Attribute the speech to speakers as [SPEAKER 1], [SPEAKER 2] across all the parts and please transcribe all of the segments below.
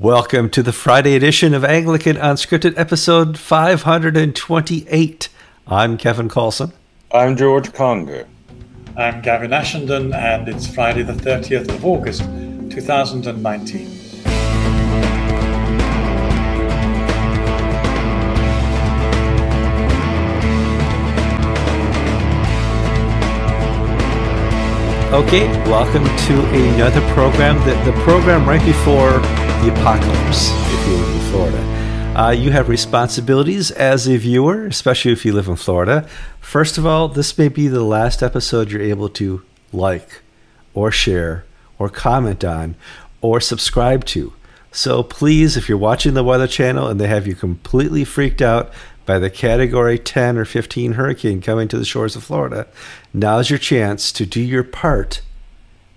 [SPEAKER 1] Welcome to the Friday edition of Anglican Unscripted, episode 528. I'm Kevin Carlson.
[SPEAKER 2] I'm George Conger.
[SPEAKER 3] I'm Gavin Ashenden, and it's Friday, the 30th of August, 2019.
[SPEAKER 1] Okay, welcome to another program. The, the program right before the apocalypse, if you live in Florida. Uh, you have responsibilities as a viewer, especially if you live in Florida. First of all, this may be the last episode you're able to like, or share, or comment on, or subscribe to. So please, if you're watching the Weather Channel and they have you completely freaked out by the Category 10 or 15 hurricane coming to the shores of Florida, now's your chance to do your part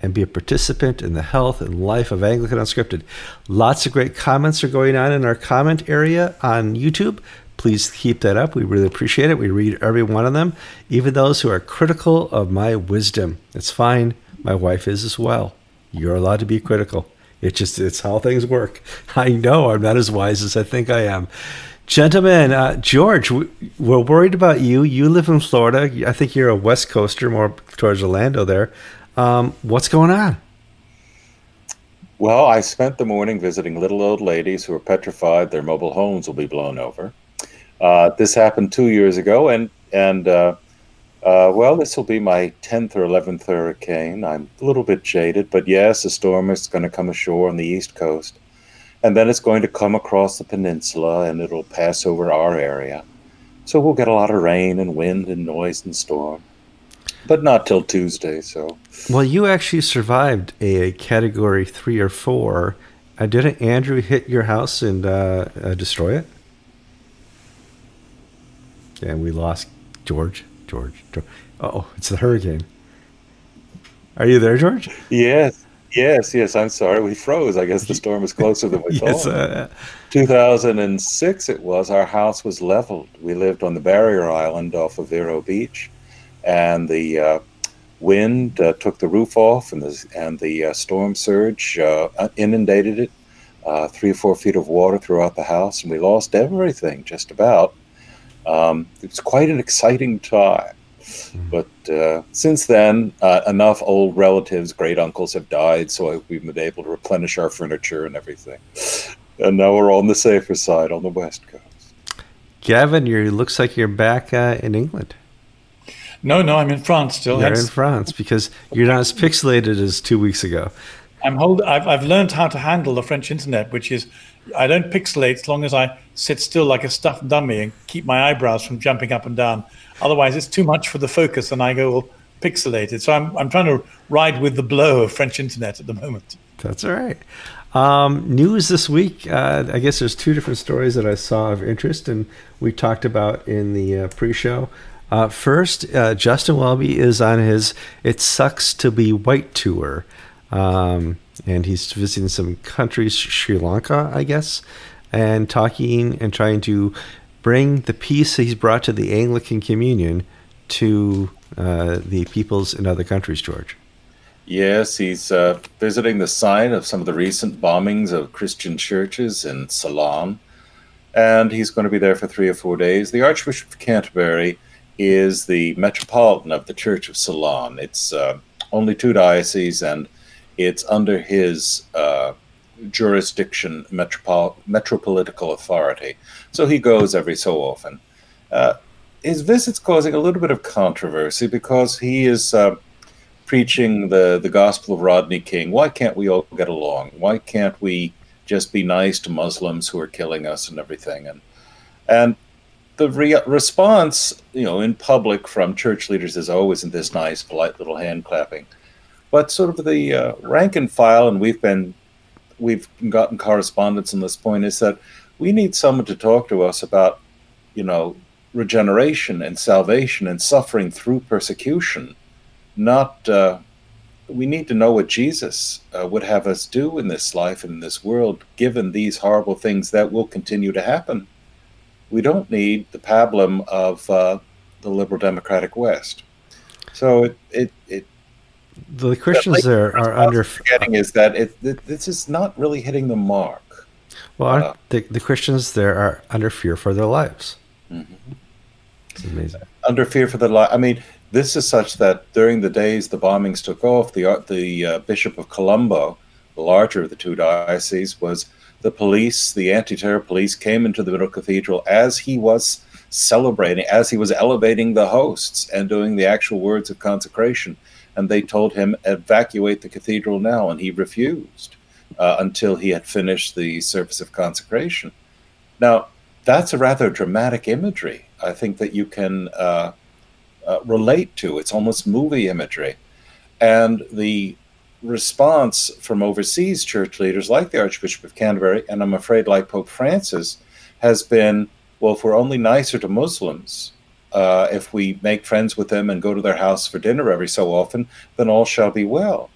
[SPEAKER 1] and be a participant in the health and life of Anglican Unscripted. Lots of great comments are going on in our comment area on YouTube. Please keep that up. We really appreciate it. We read every one of them, even those who are critical of my wisdom. It's fine. My wife is as well. You're allowed to be critical. It's just it's how things work. I know I'm not as wise as I think I am. Gentlemen, uh, George, we're worried about you. You live in Florida. I think you're a West Coaster, more towards Orlando there. Um, what's going on?
[SPEAKER 2] Well, I spent the morning visiting little old ladies who are petrified their mobile homes will be blown over. Uh, this happened two years ago, and and uh, uh, well, this will be my tenth or eleventh hurricane. I'm a little bit jaded, but yes, a storm is going to come ashore on the east coast, and then it's going to come across the peninsula, and it'll pass over our area. So we'll get a lot of rain and wind and noise and storm but not till Tuesday. So,
[SPEAKER 1] well, you actually survived a category three or four. Uh, didn't Andrew hit your house and uh, uh, destroy it? And we lost George. George. George. Oh, it's the hurricane. Are you there, George?
[SPEAKER 2] Yes. Yes, yes. I'm sorry. We froze. I guess the storm is closer than we yes, thought. Uh, 2006, it was. Our house was leveled. We lived on the barrier island off of Vero Beach and the uh, wind uh, took the roof off, and the and the uh, storm surge uh, inundated it. Uh, three or four feet of water throughout the house, and we lost everything just about. Um, it was quite an exciting time. Mm-hmm. But uh, since then, enough old relatives, great uncles have died, so we've been able to replenish our furniture and everything. And now we're on the safer side on the west coast.
[SPEAKER 1] Gavin, you looks like you're back in England.
[SPEAKER 3] No, no, I'm in France still.
[SPEAKER 1] You're in France because you're not as pixelated as two weeks ago.
[SPEAKER 3] I'm hold. I've I've learned how to handle the French internet, which is I don't pixelate as long as I sit still like a stuffed dummy and keep my eyebrows from jumping up and down. Otherwise, it's too much for the focus, and I go all pixelated. So I'm I'm trying to ride with the blow of French internet at the moment.
[SPEAKER 1] That's all right. Um, news this week. Uh, I guess there's two different stories that I saw of interest, and we talked about in the uh, pre-show. Uh, first, uh, Justin Welby is on his "It Sucks to Be White" tour, um, and he's visiting some countries, Sri Lanka, I guess, and talking and trying to bring the peace he's brought to the Anglican Communion to uh, the peoples in other countries. George.
[SPEAKER 2] Yes, he's uh, visiting the site of some of the recent bombings of Christian churches in Ceylon, and he's going to be there for three or four days. The Archbishop of Canterbury is the metropolitan of the Church of Ceylon. It's uh, only two dioceses, and it's under his uh, jurisdiction, metropol- metropolitical authority. So he goes every so often. Uh, his visit's causing a little bit of controversy because he is uh, preaching the, the gospel of Rodney King. Why can't we all get along? Why can't we just be nice to Muslims who are killing us and everything? And and the re- response, you know, in public from church leaders is always in this nice, polite little hand clapping. But sort of the uh, rank and file, and we've been, we've gotten correspondence on this point, is that we need someone to talk to us about, you know, regeneration and salvation and suffering through persecution. Not, uh, we need to know what Jesus uh, would have us do in this life and in this world, given these horrible things that will continue to happen we don't need the pablum of uh, the liberal democratic West. So it it, it
[SPEAKER 1] the Christians there are under
[SPEAKER 2] forgetting is that it, it, this is not really hitting the mark.
[SPEAKER 1] Well, uh, the, the Christians there are under fear for their lives. Mm-hmm.
[SPEAKER 2] It's amazing. Under fear for their life. I mean, this is such that during the days the bombings took off, the the uh, Bishop of Colombo, the larger of the two dioceses, was the police, the anti-terror police, came into the middle cathedral as he was celebrating, as he was elevating the hosts and doing the actual words of consecration, and they told him evacuate the cathedral now, and he refused uh, until he had finished the service of consecration. Now, that's a rather dramatic imagery. I think that you can uh, uh, relate to. It's almost movie imagery. And the response from overseas church leaders like the Archbishop of Canterbury, and I'm afraid like Pope Francis, has been well, if we're only nicer to Muslims, uh, if we make friends with them and go to their house for dinner every so often, then all shall be well.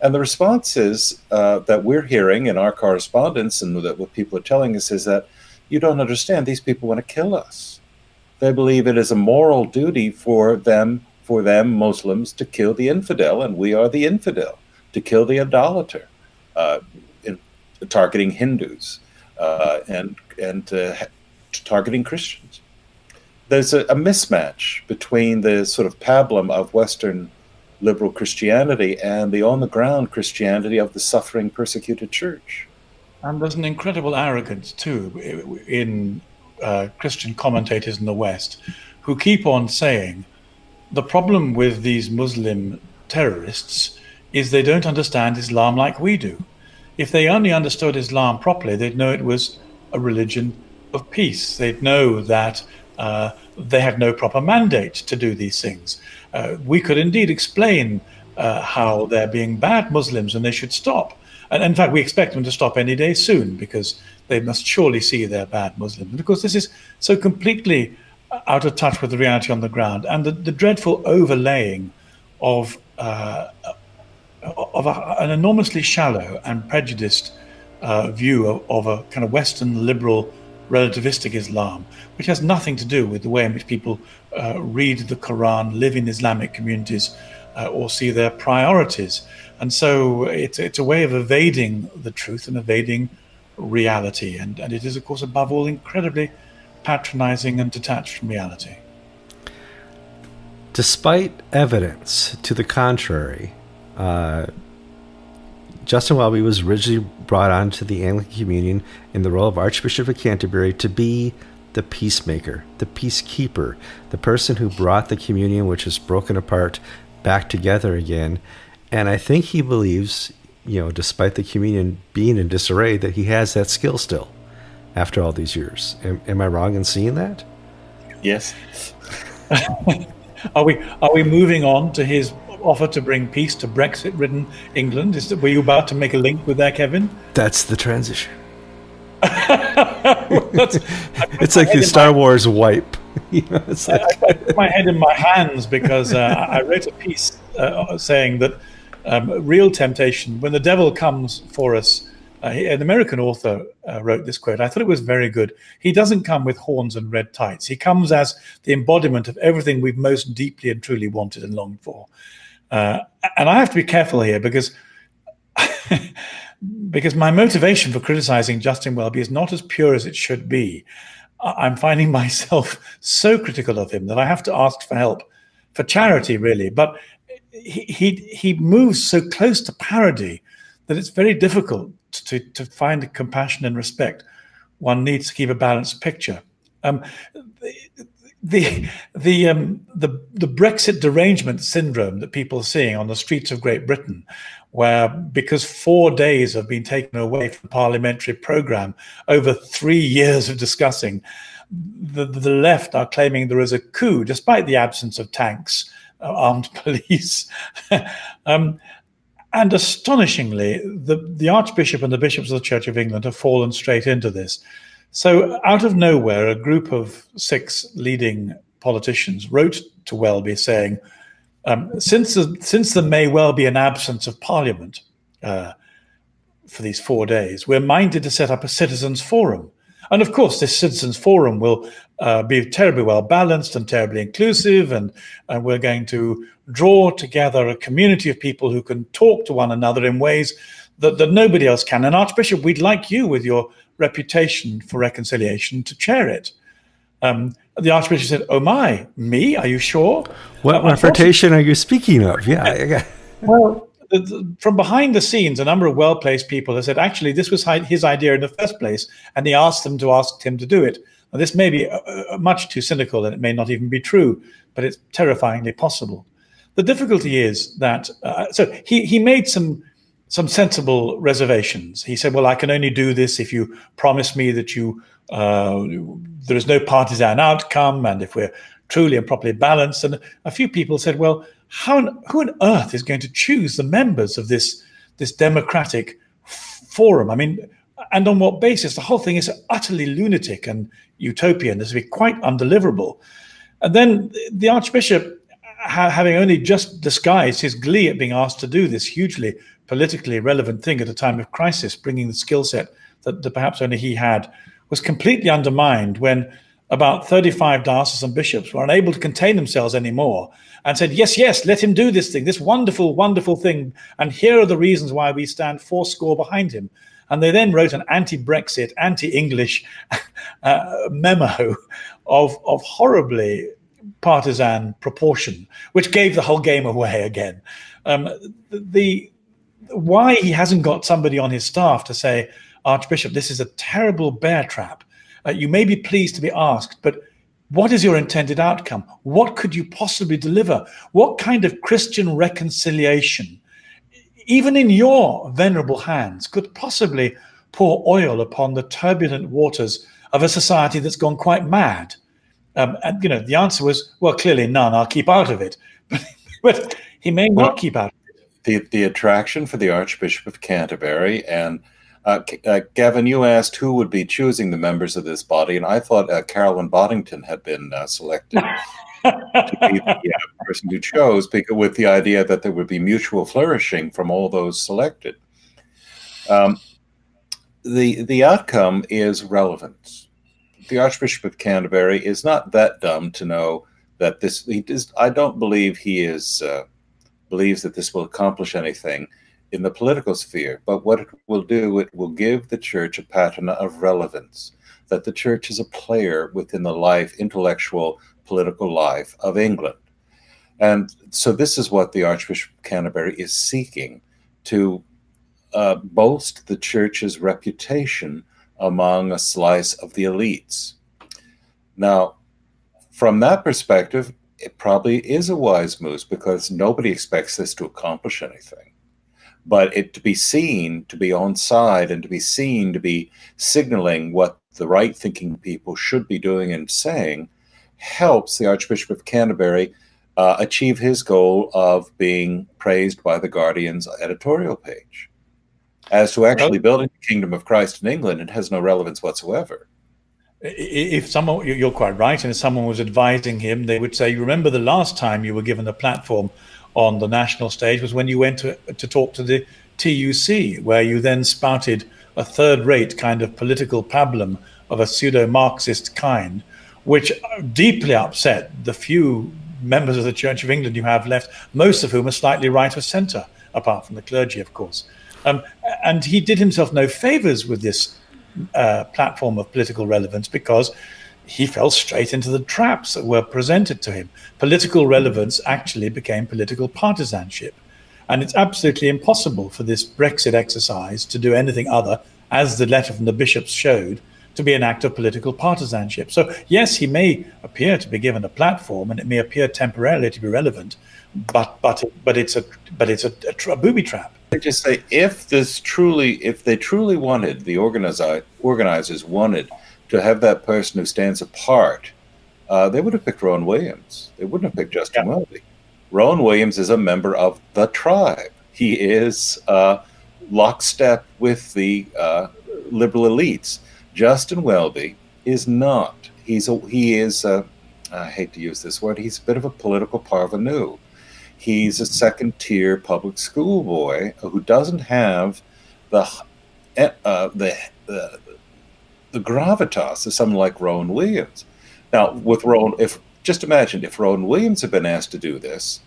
[SPEAKER 2] And the response is uh, that we're hearing in our correspondence and that what people are telling us is that you don't understand, these people want to kill us. They believe it is a moral duty for them, for them Muslims, to kill the infidel, and we are the infidel, to kill the idolater, uh, in, targeting Hindus uh, and and uh, targeting Christians. There's a, a, mismatch between the sort of pablum of Western liberal Christianity and the on the ground Christianity of the suffering, persecuted church.
[SPEAKER 3] And there's an incredible arrogance, too, in uh, Christian commentators in the West who keep on saying the problem with these Muslim terrorists is they don't understand Islam like we do. If they only understood Islam properly, they'd know it was a religion of peace. They'd know that uh, they have no proper mandate to do these things. Uh, we could indeed explain uh, how they're being bad Muslims and they should stop. And in fact, we expect them to stop any day soon because they must surely see they're bad Muslims. Because this is so completely out of touch with the reality on the ground and the, the dreadful overlaying of, uh, of a, an enormously shallow and prejudiced uh, view of, of a kind of Western liberal relativistic Islam, which has nothing to do with the way in which people uh, read the Quran, live in Islamic communities, uh, or see their priorities. And so it's, it's a way of evading the truth and evading reality. And, and it is, of course, above all, incredibly patronizing and detached from reality.
[SPEAKER 1] Despite evidence to the contrary, uh, Justin Welby was originally brought onto the Anglican Communion in the role of Archbishop of Canterbury to be the peacemaker, the peacekeeper, the person who brought the communion, which was broken apart, back together again. And I think he believes, you know, despite the communion being in disarray, that he has that skill still after all these years. Am, am I wrong in seeing that?
[SPEAKER 2] Yes.
[SPEAKER 3] are we are we moving on to his offer to bring peace to Brexit-ridden England? Is that, were you about to make a link with that, Kevin?
[SPEAKER 1] That's the transition. it's like the Star my, Wars wipe.
[SPEAKER 3] you know, like, I, I, put my head in my hands because uh, I wrote a piece uh, saying that um, real temptation, when the devil comes for us, uh, an American author uh, wrote this quote. I thought it was very good. He doesn't come with horns and red tights. He comes as the embodiment of everything we've most deeply and truly wanted and longed for. Uh, and I have to be careful here because because my motivation for criticizing Justin Welby is not as pure as it should be. I'm finding myself so critical of him that I have to ask for help, for charity, really. But he he, he moves so close to parody that it's very difficult to, to find compassion and respect. One needs to keep a balanced picture. Um, the the um, the the Brexit derangement syndrome that people are seeing on the streets of Great Britain, where because four days have been taken away from the parliamentary program over three years of discussing, the, the left are claiming there is a coup despite the absence of tanks, uh, armed police. um, and astonishingly, the, the Archbishop and the bishops of the Church of England have fallen straight into this. So, out of nowhere, a group of six leading politicians wrote to Welby saying, um, since, the, since there may well be an absence of parliament uh, for these four days, we're minded to set up a citizens' forum. And of course, this citizens forum will uh, be terribly well balanced and terribly inclusive, and, and we're going to draw together a community of people who can talk to one another in ways that, that nobody else can. And Archbishop, we'd like you, with your reputation for reconciliation, to chair it. Um, the Archbishop said, "Oh my, me? Are you sure?"
[SPEAKER 1] What uh, reputation are you speaking of? Yeah.
[SPEAKER 3] well, from behind the scenes, a number of well placed people have said, actually, this was his idea in the first place, and he asked them to ask him to do it. Now, this may be uh, uh, much too cynical and it may not even be true, but it's terrifyingly possible. The difficulty is that, uh, so he, he made some, some sensible reservations. He said, well, I can only do this if you promise me that you, uh, there is no partisan outcome, and if we're truly and properly balanced. And a few people said, well, how who on earth is going to choose the members of this this democratic forum? I mean, and on what basis? The whole thing is utterly lunatic and utopian. This would be quite undeliverable. And then the Archbishop, ha- having only just disguised his glee at being asked to do this hugely politically relevant thing at a time of crisis, bringing the skill set that, that perhaps only he had, was completely undermined when about 35 diocesan bishops were unable to contain themselves anymore and said, Yes, yes, let him do this thing, this wonderful, wonderful thing. And here are the reasons why we stand fourscore behind him. And they then wrote an anti Brexit, anti English uh, memo of, of horribly partisan proportion, which gave the whole game away again. Um, the why he hasn't got somebody on his staff to say, Archbishop, this is a terrible bear trap uh, you may be pleased to be asked, but what is your intended outcome? What could you possibly deliver? What kind of Christian reconciliation, even in your venerable hands, could possibly pour oil upon the turbulent waters of a society that's gone quite mad? Um, and you know, the answer was, well, clearly none. I'll keep out of it. But, he may well, not keep out.
[SPEAKER 2] The the attraction for the Archbishop of Canterbury and uh, uh, Gavin, you asked who would be choosing the members of this body, and I thought uh, Carolyn Boddington had been uh, selected to be the uh, person who chose, because, with the idea that there would be mutual flourishing from all those selected. Um, the the outcome is relevance. The Archbishop of Canterbury is not that dumb to know that this. He does. I don't believe he is uh, believes that this will accomplish anything in the political sphere. But what it will do, it will give the church a pattern of relevance, that the church is a player within the life, intellectual, political life of England. And so this is what the Archbishop of Canterbury is seeking to uh, boast the church's reputation among a slice of the elites. Now, from that perspective, it probably is a wise move because nobody expects this to accomplish anything but it to be seen to be on side and to be seen to be signaling what the right thinking people should be doing and saying helps the archbishop of canterbury uh, achieve his goal of being praised by the guardian's editorial page as to actually building the kingdom of christ in england it has no relevance whatsoever
[SPEAKER 3] if someone you're quite right and if someone was advising him they would say remember the last time you were given a platform on the national stage was when you went to, to talk to the TUC, where you then spouted a third rate kind of political pablum of a pseudo Marxist kind, which deeply upset the few members of the Church of England you have left, most of whom are slightly right of centre, apart from the clergy, of course. Um, and he did himself no favours with this uh, platform of political relevance because he fell straight into the traps that were presented to him. Political relevance actually became political partisanship. And it's absolutely impossible for this Brexit exercise to do anything other, as the letter from the bishops showed, to be an act of political partisanship. So, yes, he may appear to be given a platform and it may appear temporarily to be relevant, but but but it's a but it's a, a, a booby trap.
[SPEAKER 2] I just say if this truly, if they truly wanted the organizer, organizers wanted to have that person who stands apart, uh, they would have picked Rowan Williams. They wouldn't have picked Justin yeah. Welby. Rowan Williams is a member of the tribe. He is uh, lockstep with the uh, liberal elites. Justin Welby is not. He's a, he is. A, I hate to use this word. He's a bit of a political parvenu. He's a second tier public school boy who doesn't have the uh, the, the the gravitas of someone like Rowan Williams. Now, with Rowan, if just imagine if Rowan Williams had been asked to do this,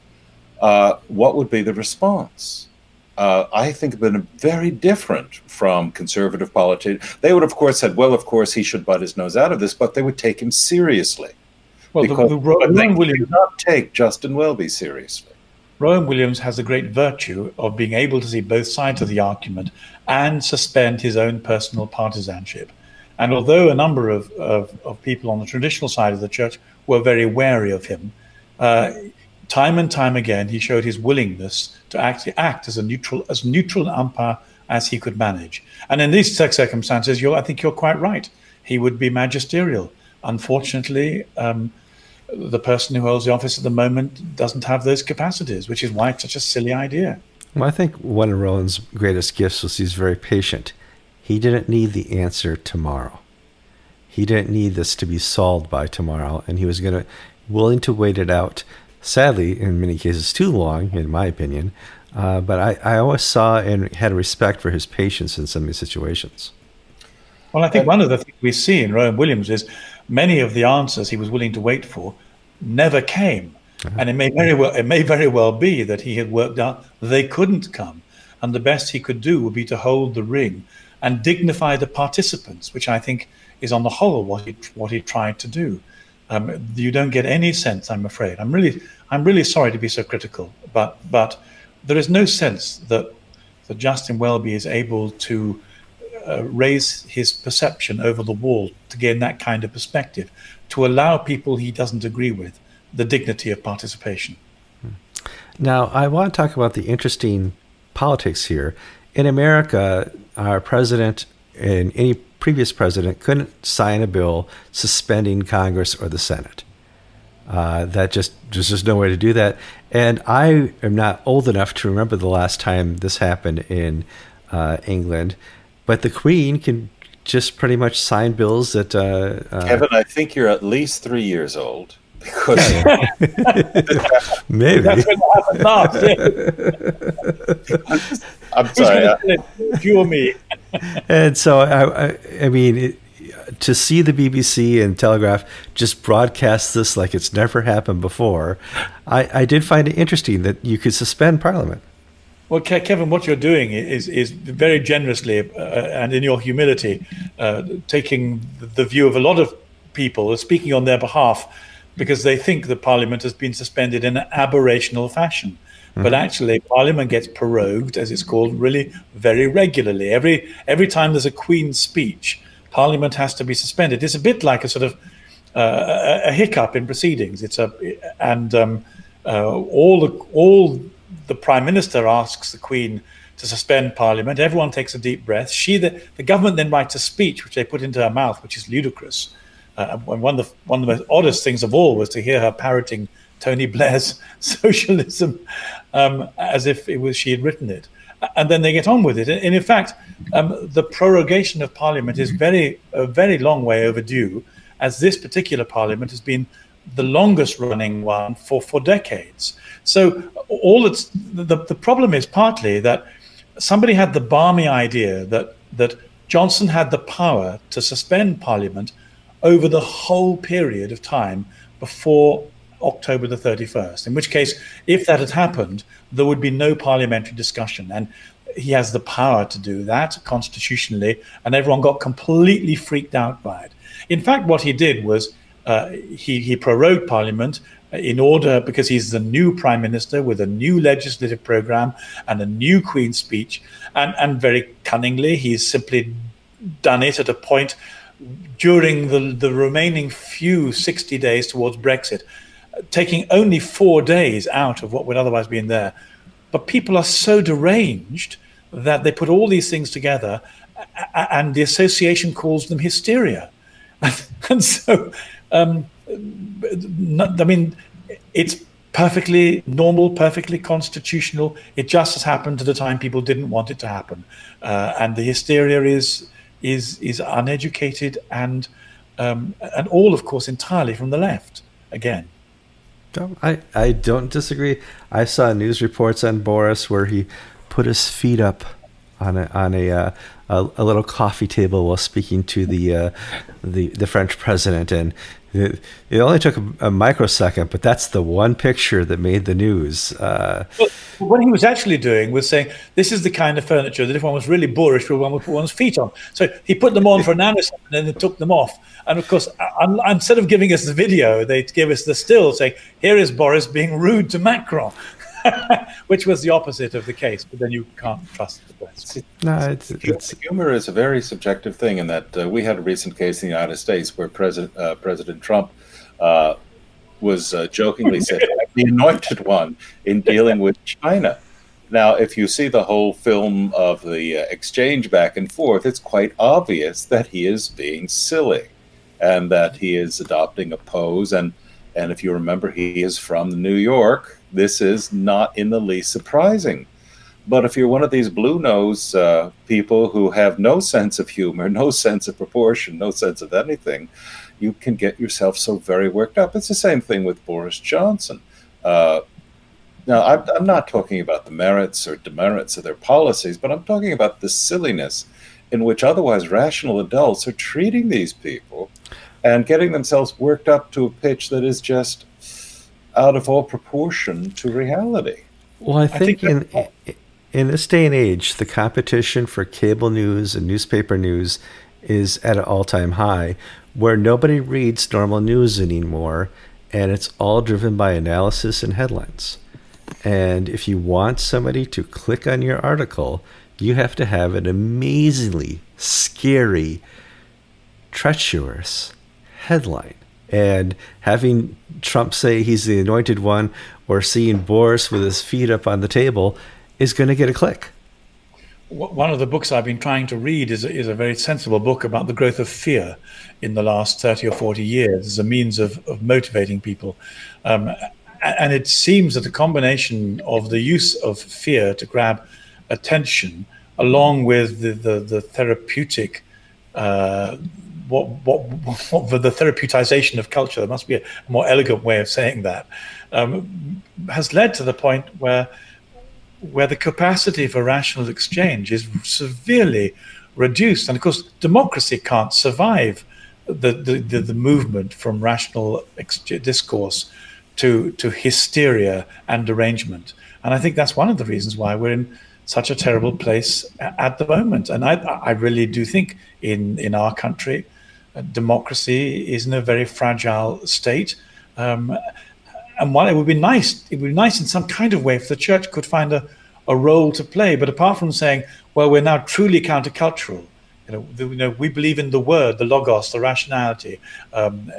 [SPEAKER 2] uh, what would be the response? Uh, I think have been very different from conservative politicians. They would, of course, said, "Well, of course, he should butt his nose out of this," but they would take him seriously.
[SPEAKER 3] Well,
[SPEAKER 2] because
[SPEAKER 3] the, the Rowan Williams
[SPEAKER 2] did not take Justin Welby seriously.
[SPEAKER 3] Rowan Williams has the great virtue of being able to see both sides of the argument and suspend his own personal partisanship. And although a number of, of, of people on the traditional side of the church were very wary of him, uh, time and time again he showed his willingness to actually act as a neutral as neutral an umpire as he could manage. And in these circumstances, I think you're quite right. He would be magisterial. Unfortunately, um, the person who holds the office at the moment doesn't have those capacities, which is why it's such a silly idea.
[SPEAKER 1] Well, I think one of Rowan's greatest gifts was he's very patient. He didn't need the answer tomorrow. He didn't need this to be solved by tomorrow, and he was going to willing to wait it out. Sadly, in many cases, too long, in my opinion. Uh, but I, I always saw and had respect for his patience in some of these situations.
[SPEAKER 3] Well, I think one of the things we see in Rowan Williams is many of the answers he was willing to wait for never came. Uh-huh. And it may very well it may very well be that he had worked out they couldn't come. And the best he could do would be to hold the ring and dignify the participants, which I think is on the whole what he what he tried to do. Um, you don't get any sense, I'm afraid. I'm really I'm really sorry to be so critical, but but there is no sense that that Justin Welby is able to uh, raise his perception over the wall to gain that kind of perspective, to allow people he doesn't agree with the dignity of participation.
[SPEAKER 1] Now, I want to talk about the interesting politics here. In America, our president and any previous president couldn't sign a bill suspending Congress or the Senate. Uh, that just there's just no way to do that. And I am not old enough to remember the last time this happened in uh, England. But the Queen can just pretty much sign bills that. Uh,
[SPEAKER 2] uh, Kevin, I think you're at least three years old. Because
[SPEAKER 1] maybe that's when
[SPEAKER 2] I'm sorry. Uh,
[SPEAKER 3] you me.
[SPEAKER 1] and so I, I, I mean, it, to see the BBC and Telegraph just broadcast this like it's never happened before, I, I did find it interesting that you could suspend Parliament.
[SPEAKER 3] Well, Kevin, what you're doing is is very generously uh, and in your humility, uh, taking the view of a lot of people, speaking on their behalf, because they think the Parliament has been suspended in an aberrational fashion. Mm-hmm. But actually, Parliament gets prorogued, as it's called, really very regularly. Every every time there's a Queen's speech, Parliament has to be suspended. It's a bit like a sort of uh, a, a, hiccup in proceedings. It's a and um, uh, all the all the prime minister asks the queen to suspend parliament. Everyone takes a deep breath. She, the, the government, then writes a speech which they put into her mouth, which is ludicrous. Uh, and one of the one of the most oddest things of all was to hear her parroting Tony Blair's socialism um, as if it was she had written it. And then they get on with it. And in fact, um, the prorogation of Parliament is very a very long way overdue, as this particular Parliament has been the longest running one for, for decades. So all it's the, the problem is partly that somebody had the balmy idea that that Johnson had the power to suspend Parliament over the whole period of time before October the 31st. In which case, if that had happened, there would be no parliamentary discussion. And he has the power to do that constitutionally, and everyone got completely freaked out by it. In fact, what he did was uh, he, he prorogued Parliament in order, because he's the new prime minister with a new legislative program and a new Queen's speech. And, and very cunningly, he's simply done it at a point during the, the remaining few 60 days towards Brexit, taking only four days out of what would otherwise be in there. But people are so deranged that they put all these things together, and the association calls them hysteria. and so um, I mean, it's perfectly normal, perfectly constitutional. It just has happened at a time people didn't want it to happen, uh, and the hysteria is is is uneducated and um, and all, of course, entirely from the left. Again,
[SPEAKER 1] I I don't disagree. I saw news reports on Boris where he put his feet up on a on a uh, a, a, little coffee table while speaking to the uh, the the French president, and it, it only took a, a, microsecond, but that's the one picture that made the news. Uh,
[SPEAKER 3] well, what he was actually doing was saying, "This is the kind of furniture that if one was really boorish, one would put one's feet on." So he put them on for a nanosecond, and then took them off. And of course, instead of giving us the video, they gave us the still, saying, "Here is Boris being rude to Macron." which was the opposite of the case. But then you can't trust the press.
[SPEAKER 1] No, it's, it's
[SPEAKER 2] humor is a very subjective thing, in that uh, we had a recent case in the United States where President uh, President Trump uh, was uh, jokingly said the anointed one in dealing with China. Now, if you see the whole film of the uh, exchange back and forth, it's quite obvious that he is being silly and that he is adopting a pose. And, and if you remember, he is from New York, this is not in the least surprising. But if you're one of these blue nose uh, people who have no sense of humor, no sense of proportion, no sense of anything, you can get yourself so very worked up. It's the same thing with Boris Johnson. Uh, now, I'm, I'm, not talking about the merits or demerits of their policies, but I'm talking about the silliness in which otherwise rational adults are treating these people and getting themselves worked up to a pitch that is just out of all proportion to reality.
[SPEAKER 1] Well, I think, I think in in this day and age, the competition for cable news and newspaper news is at an all-time high, where nobody reads normal news anymore, and it's all driven by analysis and headlines. And if you want somebody to click on your article, you have to have an amazingly scary, treacherous headline and having Trump say he's the anointed one or seeing Boris with his feet up on the table is going to get a click.
[SPEAKER 3] One of the books I've been trying to read is a, is a very sensible book about the growth of fear in the last 30 or 40 years as a means of, of motivating people. Um, and it seems that the combination of the use of fear to grab attention, along with the, the, the therapeutic uh, what, what, what the therapeuticization of culture, there must be a more elegant way of saying that, um, has led to the point where where the capacity for rational exchange is severely reduced. And of course, democracy can't survive the, the, the, the movement from rational discourse to, to hysteria and derangement. And I think that's one of the reasons why we're in such a terrible place at the moment. And I, I really do think in, in our country, democracy is in a very fragile state. Um, and while it would be nice, it would be nice in some kind of way if the church could find a, a role to play. But apart from saying, well, we're now truly countercultural, you know, the, you know we believe in the word, the logos, the rationality, um,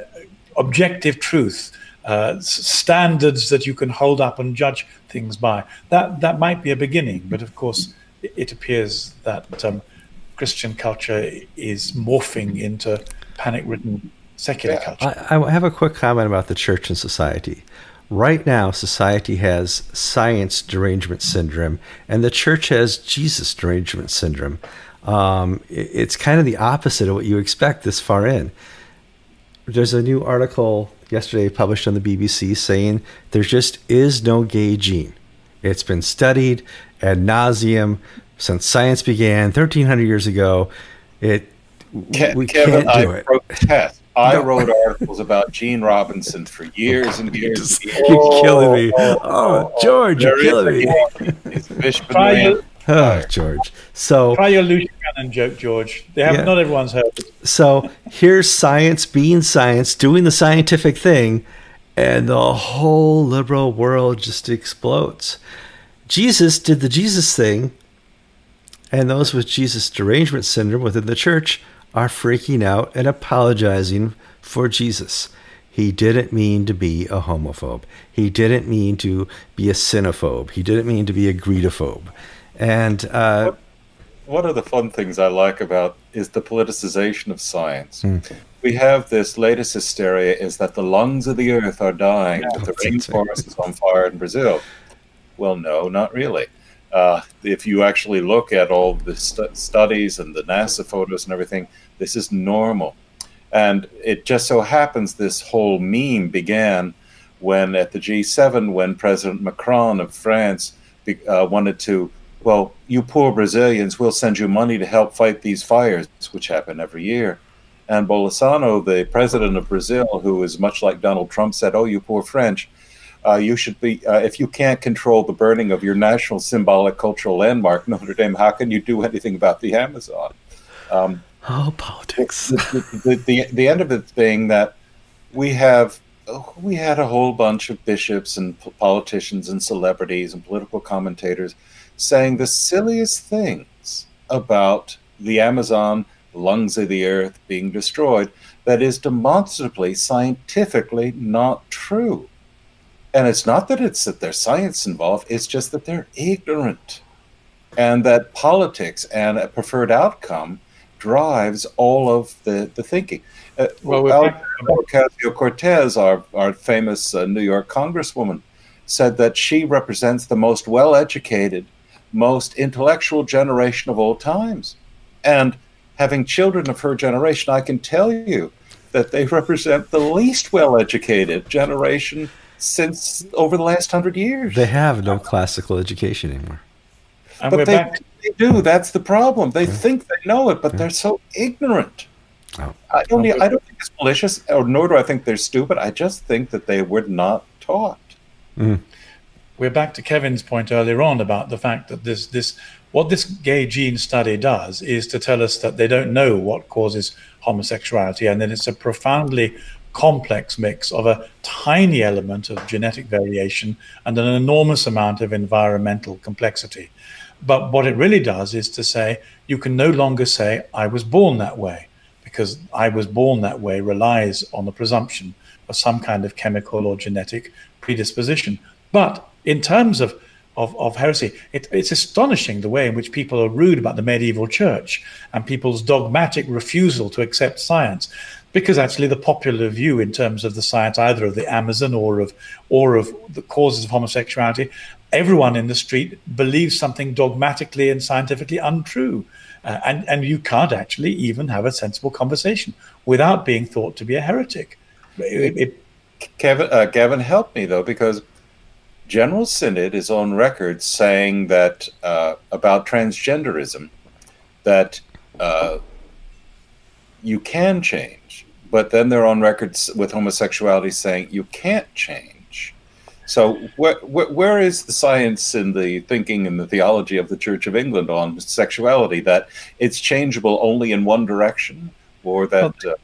[SPEAKER 3] objective truth, uh, standards that you can hold up and judge things by. That that might be a beginning, but of course, it, appears that um, Christian culture is morphing into panic ridden secular yeah. culture.
[SPEAKER 1] I, I have a quick comment about the church and society. Right now, society has science derangement syndrome, and the church has Jesus derangement syndrome. Um, it, it's kind of the opposite of what you expect this far in. There's a new article yesterday published on the BBC saying there just is no gay gene. It's been studied ad nauseum since science began 1300 years ago. It
[SPEAKER 2] Ke- we Kevin, can't do I it. Protest. I no. wrote articles about Gene Robinson for years and years.
[SPEAKER 1] You're, you're killing me. Oh, oh, oh, oh, oh. George, you're killing me.
[SPEAKER 2] It's Bishop and
[SPEAKER 1] Oh, George. So
[SPEAKER 3] try your Lucian Cannon joke, George. They have yeah. not everyone's heard.
[SPEAKER 1] So here's science being science, doing the scientific thing, and the whole liberal world just explodes. Jesus did the Jesus thing, and those with Jesus derangement syndrome within the church are freaking out and apologizing for Jesus. He didn't mean to be a homophobe. He didn't mean to be a sinophobe. He didn't mean to be a greedophobe. And uh,
[SPEAKER 2] one of the fun things I like about is the politicization of science. Mm. We have this latest hysteria is that the lungs of the earth are dying, yeah, the rainforest is on fire in Brazil. Well, no, not really. Uh, if you actually look at all the st- studies and the NASA photos and everything, this is normal. And it just so happens this whole meme began when at the G7, when President Macron of France uh, wanted to well, you poor Brazilians, we'll send you money to help fight these fires, which happen every year. And Bolsonaro, the president of Brazil, who is much like Donald Trump, said, "Oh, you poor French, uh, you should be uh, if you can't control the burning of your national symbolic cultural landmark Notre Dame, how can you do anything about the Amazon?"
[SPEAKER 1] Um, oh, politics.
[SPEAKER 2] the, the, the, the end of it being that we have we had a whole bunch of bishops and politicians and celebrities and political commentators saying the silliest things about the Amazon lungs of the earth being destroyed that is demonstrably scientifically not true. And it's not that it's that there's science involved, it's just that they're ignorant. And that politics and a preferred outcome drives all of the, the thinking. Uh, well, Ocasio Cortez, our, our famous uh, New York congresswoman, said that she represents the most well educated, most intellectual generation of all times. And having children of her generation, I can tell you that they represent the least well educated generation since over the last hundred years.
[SPEAKER 1] They have no classical education anymore.
[SPEAKER 2] And but they, they, do. That's the problem. They yeah. think they know it, but yeah. they're so ignorant. Oh. I don't. I don't think it's malicious, or nor do I think they're stupid. I just think that they were not taught.
[SPEAKER 3] Mm. We're back to Kevin's point earlier on about the fact that this this what this gay gene study does is to tell us that they don't know what causes homosexuality, and then it's a profoundly complex mix of a tiny element of genetic variation and an enormous amount of environmental complexity. But what it really does is to say you can no longer say, I was born that way, because I was born that way relies on the presumption of some kind of chemical or genetic predisposition. But in terms of of, of heresy. It, it's astonishing the way in which people are rude about the medieval church and people's dogmatic refusal to accept science. Because actually, the popular view in terms of the science, either of the Amazon or of or of the causes of homosexuality, everyone in the street believes something dogmatically and scientifically untrue, uh, and and you can't actually even have a sensible conversation without being thought to be a heretic. It,
[SPEAKER 2] it, Kevin, uh, Gavin, help me though, because General Synod is on record saying that uh, about transgenderism that uh, you can change, but then they're on record with homosexuality saying you can't change. So wh- wh- where is the science and the thinking and the theology of the Church of England on sexuality that it's changeable only in one direction, or that? Uh,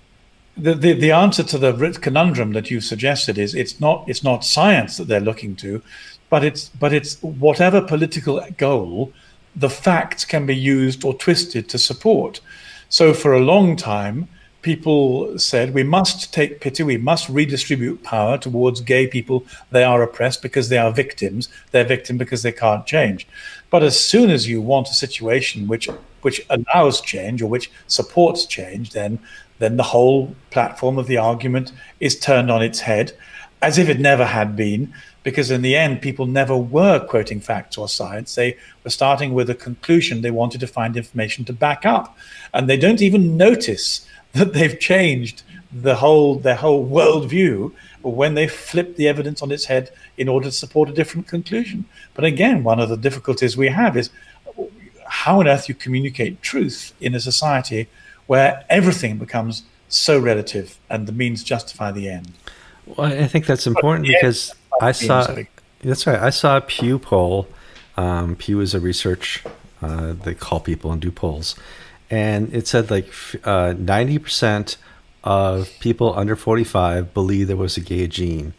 [SPEAKER 3] the, the, the answer to the conundrum that you suggested is it's not it's not science that they're looking to, but it's but it's whatever political goal the facts can be used or twisted to support. So for a long time, people said we must take pity, we must redistribute power towards gay people. They are oppressed because they are victims. They're victim because they can't change. But as soon as you want a situation which which allows change or which supports change, then then the whole platform of the argument is turned on its head as if it never had been, because in the end, people never were quoting facts or science. They were starting with a conclusion they wanted to find information to back up. And they don't even notice that they've changed the whole their whole worldview when they flip the evidence on its head in order to support a different conclusion. But again, one of the difficulties we have is how on earth you communicate truth in a society where everything becomes so relative and the means justify the end.
[SPEAKER 1] Well, I think that's important because I saw that's right. I saw a Pew poll. Um, Pew is a research uh, they call people and do polls, and it said like uh, ninety uh, percent of people under forty five believe there was a gay gene.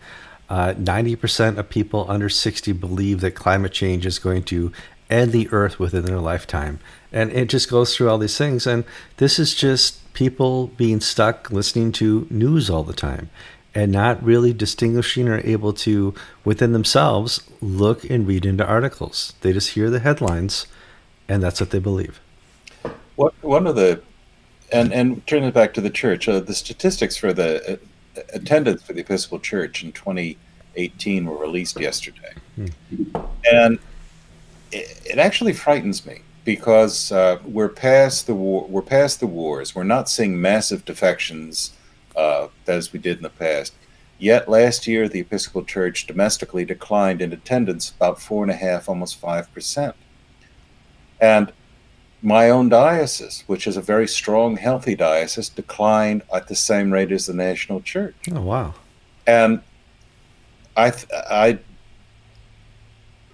[SPEAKER 1] Uh, ninety percent of people under sixty believe that climate change is going to end the Earth within their lifetime, and it just goes through all these things. And this is just people being stuck listening to news all the time and not really distinguishing or able to, within themselves, look and read into articles. They just hear the headlines, and that's what they believe.
[SPEAKER 2] What one of the, and and turning it back to the church, uh, the statistics for the uh, attendance for the Episcopal Church in 2018 were released yesterday, hmm. and it, it, actually frightens me because uh, we're past the war. We're past the wars. We're not seeing massive defections uh, as we did in the past. Yet last year, the Episcopal Church domestically declined in attendance about four and a half, almost five percent. And my own diocese, which is a very strong, healthy diocese, declined at the same rate as the national church.
[SPEAKER 1] Oh wow!
[SPEAKER 2] And I, I,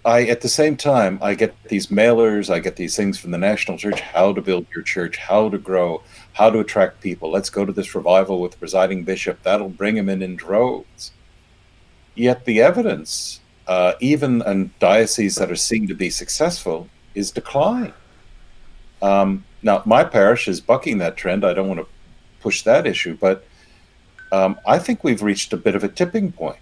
[SPEAKER 2] I at the same time, I get these mailers, I get these things from the national church: how to build your church, how to grow, how to attract people. Let's go to this revival with the presiding bishop. That'll bring him in in droves. Yet the evidence, uh, even in dioceses that are seen to be successful, is decline. Um, now, my parish is bucking that trend. I don't want to push that issue, but um, I think we've reached a bit of a tipping point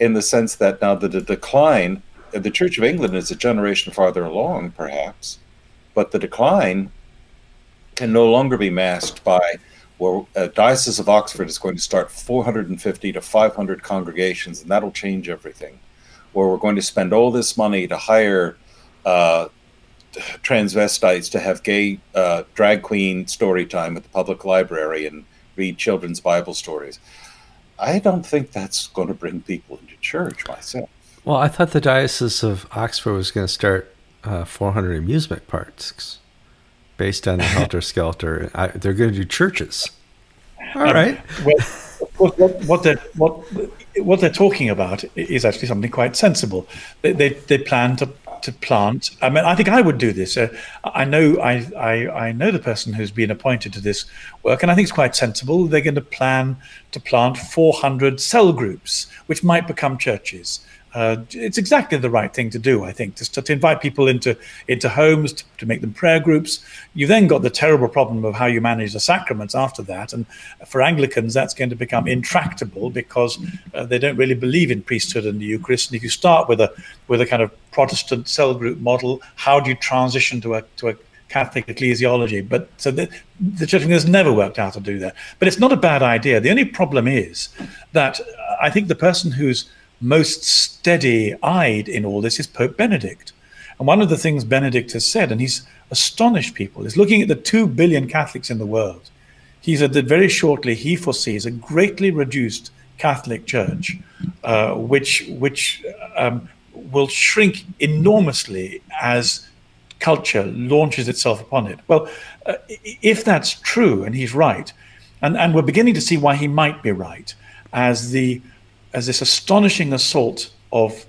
[SPEAKER 2] in the sense that now the, the decline, the Church of England is a generation farther along, perhaps, but the decline can no longer be masked by where a diocese of Oxford is going to start 450 to 500 congregations, and that'll change everything. Where we're going to spend all this money to hire uh, transvestites to have gay uh, drag queen story time at the public library and read children's Bible stories. I don't think that's going to bring people into church myself.
[SPEAKER 1] Well, I thought the Diocese of Oxford was going to start uh, 400 amusement parks based on the Helter Skelter. I, they're going to do churches. All um, right.
[SPEAKER 3] Well, what, what, what, they're, what, what they're talking about is actually something quite sensible. They, they, they plan to to plant. I mean, I think I would do this. Uh, I know I, I, I know the person who's been appointed to this work, and I think it's quite sensible. They're going to plan to plant 400 cell groups, which might become churches uh, it's exactly the right thing to do, I think, to, to invite people into into homes to, to, make them prayer groups. You then got the terrible problem of how you manage the sacraments after that, and for Anglicans, that's going to become intractable because uh, they don't really believe in priesthood and the Eucharist. And if you start with a with a kind of Protestant cell group model, how do you transition to a to a Catholic ecclesiology. But so the, the Church of England has never worked out to do that. But it's not a bad idea. The only problem is that I think the person who's most steady eyed in all this is Pope Benedict. And one of the things Benedict has said, and he's astonished people, is looking at the 2 billion Catholics in the world. He said that very shortly he foresees a greatly reduced Catholic Church, uh, which, which um, will shrink enormously as culture launches itself upon it. Well, uh, if that's true, and he's right, and, and we're beginning to see why he might be right, as the as this astonishing assault of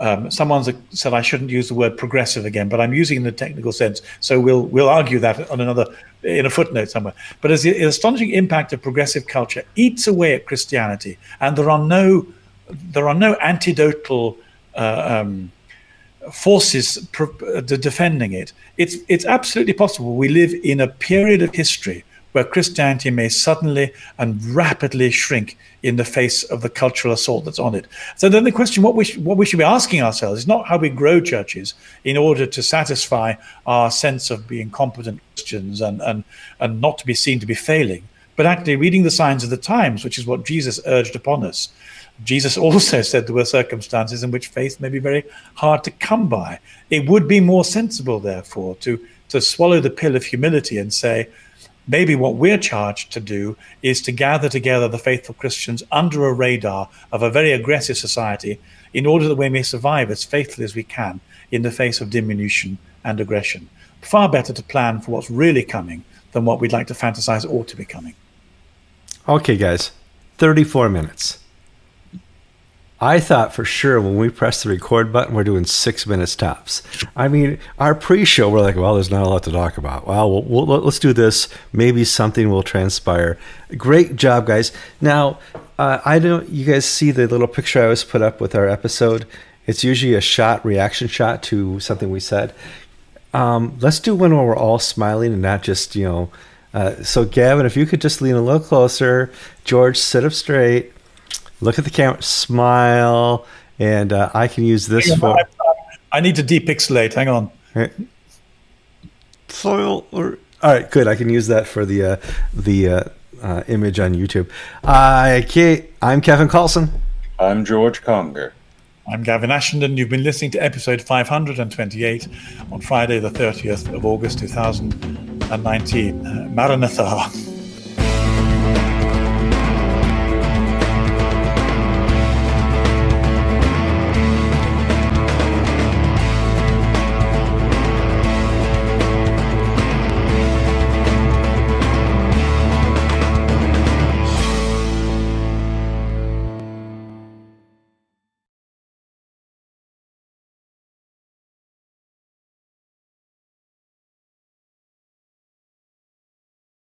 [SPEAKER 3] um, someone's said I shouldn't use the word progressive again, but I'm using it in the technical sense. So we'll we'll argue that on another in a footnote somewhere. But as the astonishing impact of progressive culture eats away at Christianity, and there are no there are no antidotal uh, um, forces uh, defending it. It's it's absolutely possible. We live in a period of history where Christianity may suddenly and rapidly shrink in the face of the cultural assault that's on it. So then the question, what we, sh- what we should be asking ourselves is not how we grow churches in order to satisfy our sense of being competent Christians and, and, and not to be seen to be failing, but actually reading the signs of the times, which is what Jesus urged upon us. Jesus also said there were circumstances in which faith may be very hard to come by. It would be more sensible, therefore, to, to swallow the pill of humility and say, maybe what we're charged to do is to gather together the faithful Christians under a radar of a very aggressive society in order that we may survive as faithfully as we can in the face of diminution and aggression. Far better to plan for what's really coming than what we'd like to fantasize ought to be coming.
[SPEAKER 1] Okay, guys, 34 minutes. I thought for sure when we press the record button, we're doing six minutes tops. I mean, our pre-show, we're like, well, there's not a lot to talk about. Well, we'll, we'll let's do this. Maybe something will transpire. Great job, guys. Now, uh, I don't. You guys see the little picture I was put up with our episode? It's usually a shot, reaction shot to something we said. Um, let's do one where we're all smiling and not just you know. Uh, so, Gavin, if you could just lean a little closer. George, sit up straight look at the camera, smile, and uh, I can use this for.
[SPEAKER 3] I need to depixelate. Hang on.
[SPEAKER 1] Soil or all right, good. I can use that for the uh, the uh, uh, image on YouTube. Uh, okay, I'm Kevin Kallsen.
[SPEAKER 2] I'm George Conger.
[SPEAKER 3] I'm Gavin Ashenden. You've been listening to episode 528 on Friday, the 30th of August, 2019. Maranatha.